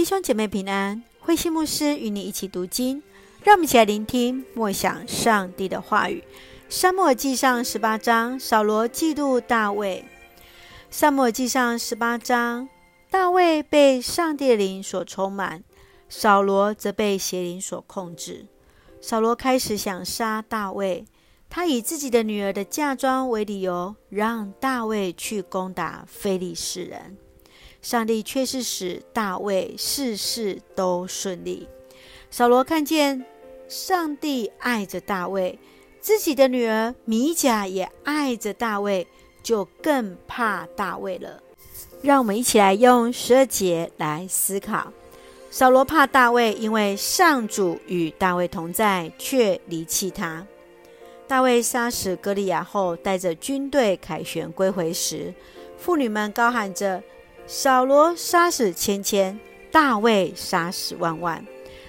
弟兄姐妹平安，慧馨牧师与你一起读经，让我们一起来聆听默想上帝的话语。撒母耳记上十八章，扫罗嫉妒大卫。撒母耳记上十八章，大卫被上帝的灵所充满，扫罗则被邪灵所控制。扫罗开始想杀大卫，他以自己的女儿的嫁妆为理由，让大卫去攻打非利士人。上帝却是使大卫事事都顺利。扫罗看见上帝爱着大卫，自己的女儿米甲也爱着大卫，就更怕大卫了。让我们一起来用十二节来思考：扫罗怕大卫，因为上主与大卫同在，却离弃他。大卫杀死歌利亚后，带着军队凯旋归回时，妇女们高喊着。扫罗杀死千千，大卫杀死万万。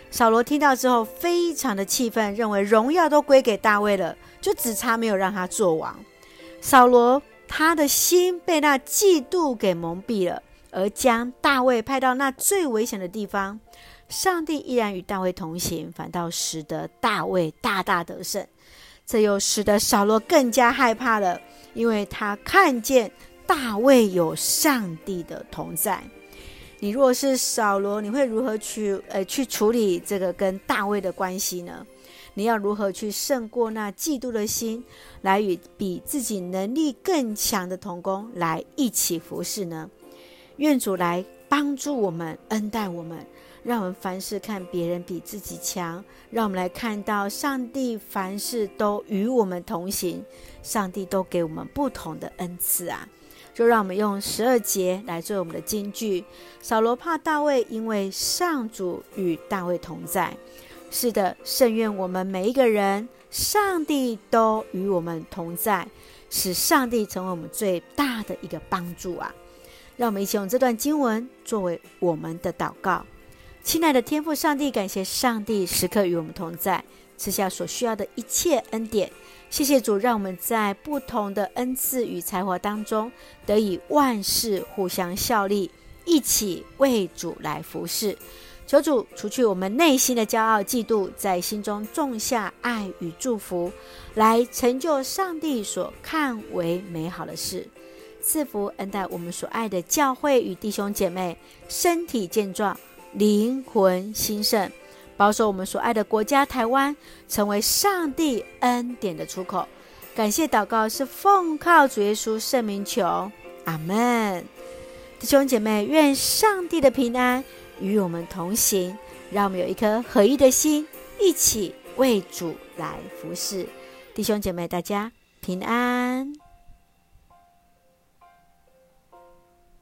扫罗听到之后，非常的气愤，认为荣耀都归给大卫了，就只差没有让他做王。扫罗他的心被那嫉妒给蒙蔽了，而将大卫派到那最危险的地方。上帝依然与大卫同行，反倒使得大卫大大得胜。这又使得扫罗更加害怕了，因为他看见。大卫有上帝的同在，你若是扫罗，你会如何去呃去处理这个跟大卫的关系呢？你要如何去胜过那嫉妒的心，来与比自己能力更强的同工来一起服侍呢？愿主来帮助我们，恩待我们，让我们凡事看别人比自己强，让我们来看到上帝凡事都与我们同行，上帝都给我们不同的恩赐啊。就让我们用十二节来做我们的金句。扫罗怕大卫，因为上主与大卫同在。是的，圣愿我们每一个人，上帝都与我们同在，使上帝成为我们最大的一个帮助啊！让我们一起用这段经文作为我们的祷告。亲爱的天父上帝，感谢上帝时刻与我们同在，赐下所需要的一切恩典。谢谢主，让我们在不同的恩赐与才华当中，得以万事互相效力，一起为主来服侍。求主除去我们内心的骄傲、嫉妒，在心中种下爱与祝福，来成就上帝所看为美好的事。赐福恩待我们所爱的教会与弟兄姐妹，身体健壮，灵魂兴盛。保守我们所爱的国家台湾，成为上帝恩典的出口。感谢祷告是奉靠主耶稣圣名求，阿门。弟兄姐妹，愿上帝的平安与我们同行，让我们有一颗合一的心，一起为主来服侍。弟兄姐妹，大家平安。